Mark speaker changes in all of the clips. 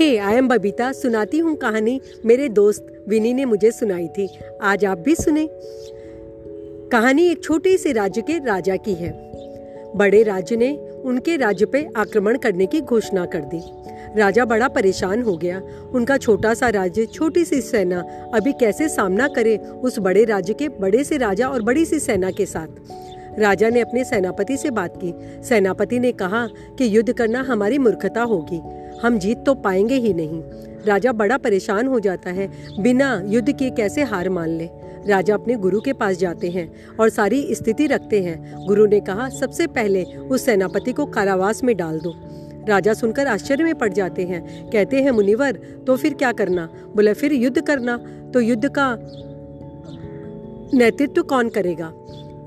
Speaker 1: Hey I am Babita, सुनाती हूँ कहानी मेरे दोस्त विनी ने मुझे सुनाई थी। आज आप भी सुने। कहानी एक छोटे से राज्य के राजा की है। बड़े राज्य ने उनके राज्य पे आक्रमण करने की घोषणा कर दी। राजा बड़ा परेशान हो गया। उनका छोटा सा राज्य, छोटी सी सेना, अभी कैसे सामना करे उस बड़े राज्य के बड़े से राजा और बड़ी सी सेना के साथ? राजा ने अपने सेनापति से बात की। सेनापति ने कहा कि युद्ध करना हमारी मूर्खता होगी। हम जीत तो पाएँगे ही नहीं। राजा बड़ा परेशान हो जाता है, बिना युद्ध के कैसे हार मान ले? राजा अपने गुरु के पास जाते हैं और सारी स्थिति रखते हैं। गुरु ने कहा, सबसे पहले उस सेनापति को कारावास में डाल दो। राजा सुनकर आश्चर्य में पड़ जाते हैं। कहते हैं, मुनिवर तो फिर क्या करना? बोले, फिर युद्ध करना। तो युद्ध का नेतृत्व कौन करेगा?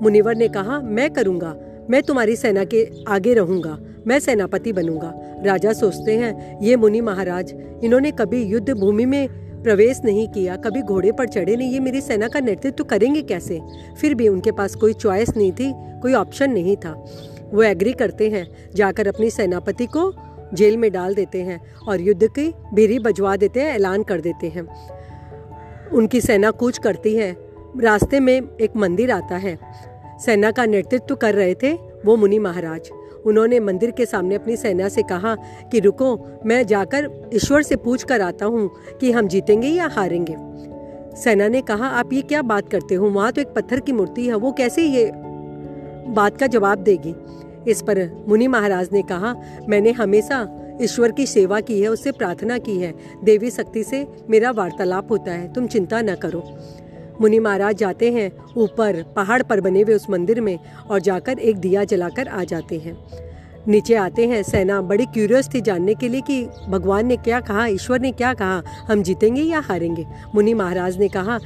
Speaker 1: मुनिवर ने कहा, मैं करूँगा। मैं तुम्हारी सेना के आगे रहूँगा। मैं सेनापति बनूँगा। राजा सोचते हैं, ये मुनि महाराज, इन्होंने कभी युद्ध भूमि में प्रवेश नहीं किया, कभी घोड़े पर चढ़े नहीं, ये मेरी सेना का नेतृत्व करेंगे कैसे? फिर भी उनके पास कोई चॉइस नहीं थी, कोई ऑप्शन नहीं था। वो एग्री करते हैं, जाकर अपनी सेनापति को जेल में डाल देते हैं और युद्ध की बेरी बजवा देते हैं, ऐलान कर देते हैं। उनकी सेना कूच करती है। रास्ते में एक मंदिर आता है। सेना का नेतृत्व कर रहे थे वो मुनि महाराज। उन्होंने मंदिर के सामने अपनी सेना से कहा कि रुको, मैं जाकर ईश्वर से पूछ कर आता हूँ कि हम जीतेंगे या हारेंगे। सेना ने कहा, आप ये क्या बात करते हो? वहाँ तो एक पत्थर की मूर्ति है, वो कैसे ये बात का जवाब देगी? इस पर मुनि महाराज ने कहा, मैंने हमेशा ईश्वर की सेवा की है, उससे प्रार्थना की है। देवी शक्ति से मेरा वार्तालाप होता है, तुम चिंता न करो। मुनि महाराज जाते हैं ऊपर पहाड़ पर बने हुए उस मंदिर में और जाकर एक दिया जलाकर आ जाते हैं। नीचे आते हैं सेना, बड़ी क्यूरियस थी जानने के लिए कि भगवान ने क्या कहा, ईश्वर ने क्या कहा, हम जीतेंगे या हारेंगे? मुनि महाराज ने कहा,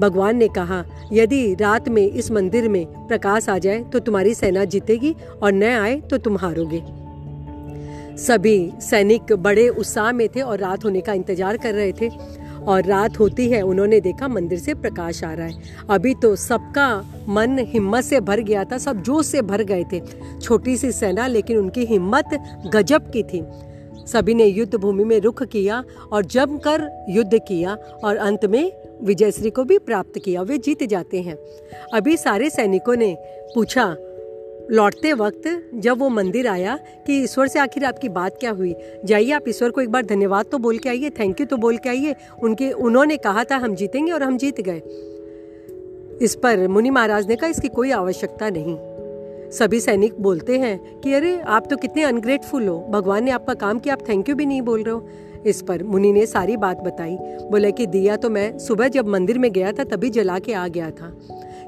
Speaker 1: भगवान ने कहा, यदि रात में इस मंदिर में प्रकाश आ जाए तो तुम्हारी सेना जीतेगी और न आए तो तुम हारोगे। सभी सैनिक बड़े उत्साह में थे और रात होने का इंतज़ार कर रहे थे। और रात होती है, उन्होंने देखा मंदिर से प्रकाश आ रहा है। अभी तो सबका मन हिम्मत से भर गया था, सब जोश से भर गए थे। छोटी सी सेना, लेकिन उनकी हिम्मत गजब की थी। सभी ने युद्ध भूमि में रुख किया और जमकर युद्ध किया और अंत में विजयश्री को भी प्राप्त किया, वे जीत जाते हैं। अभी सारे सैनिकों ने पूछा लौटते वक्त जब वो मंदिर आया कि ईश्वर से आखिर आपकी बात क्या हुई? जाइए आप ईश्वर को एक बार धन्यवाद तो बोल के आइए थैंक यू तो बोल के आइए। उनके, उन्होंने कहा था, हम जीतेंगे और हम जीत गए। इस पर मुनि महाराज ने कहा, इसकी कोई आवश्यकता नहीं। सभी सैनिक बोलते हैं कि, अरे, आप तो कितने अनग्रेटफुल हो। भगवान ने आपका काम किया, आप थैंक यू भी नहीं बोल रहे हो। इस पर मुनि ने सारी बात बताई। बोले कि, दिया तो मैं सुबह जब मंदिर में गया था, तभी जला के आ गया था।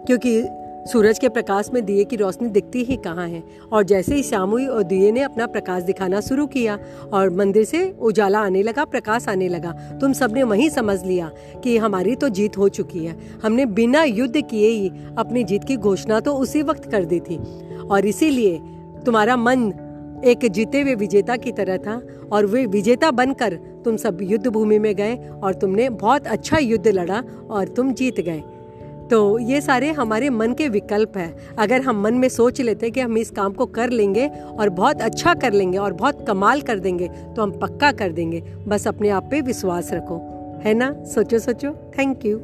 Speaker 1: क्योंकि सूरज के प्रकाश में दिए की रोशनी दिखती ही कहाँ है? और जैसे ही हुई और दिए ने अपना प्रकाश दिखाना शुरू किया और मंदिर से उजाला आने लगा, प्रकाश आने लगा, तुम सबने वहीं समझ लिया कि हमारी तो जीत हो चुकी है। हमने बिना युद्ध किए ही अपनी जीत की घोषणा तो उसी वक्त कर दी थी। और इसीलिए तुम्हारा मन एक जीते हुए विजेता की तरह था और वे विजेता बनकर तुम सब युद्ध भूमि में गए और तुमने बहुत अच्छा युद्ध लड़ा और तुम जीत गए। तो ये सारे हमारे मन के विकल्प हैं। अगर हम मन में सोच लेते कि हम इस काम को कर लेंगे और बहुत अच्छा कर लेंगे और बहुत कमाल कर देंगे तो हम पक्का कर देंगे। बस अपने आप पे विश्वास रखो। है ना? सोचो सोचो। Thank you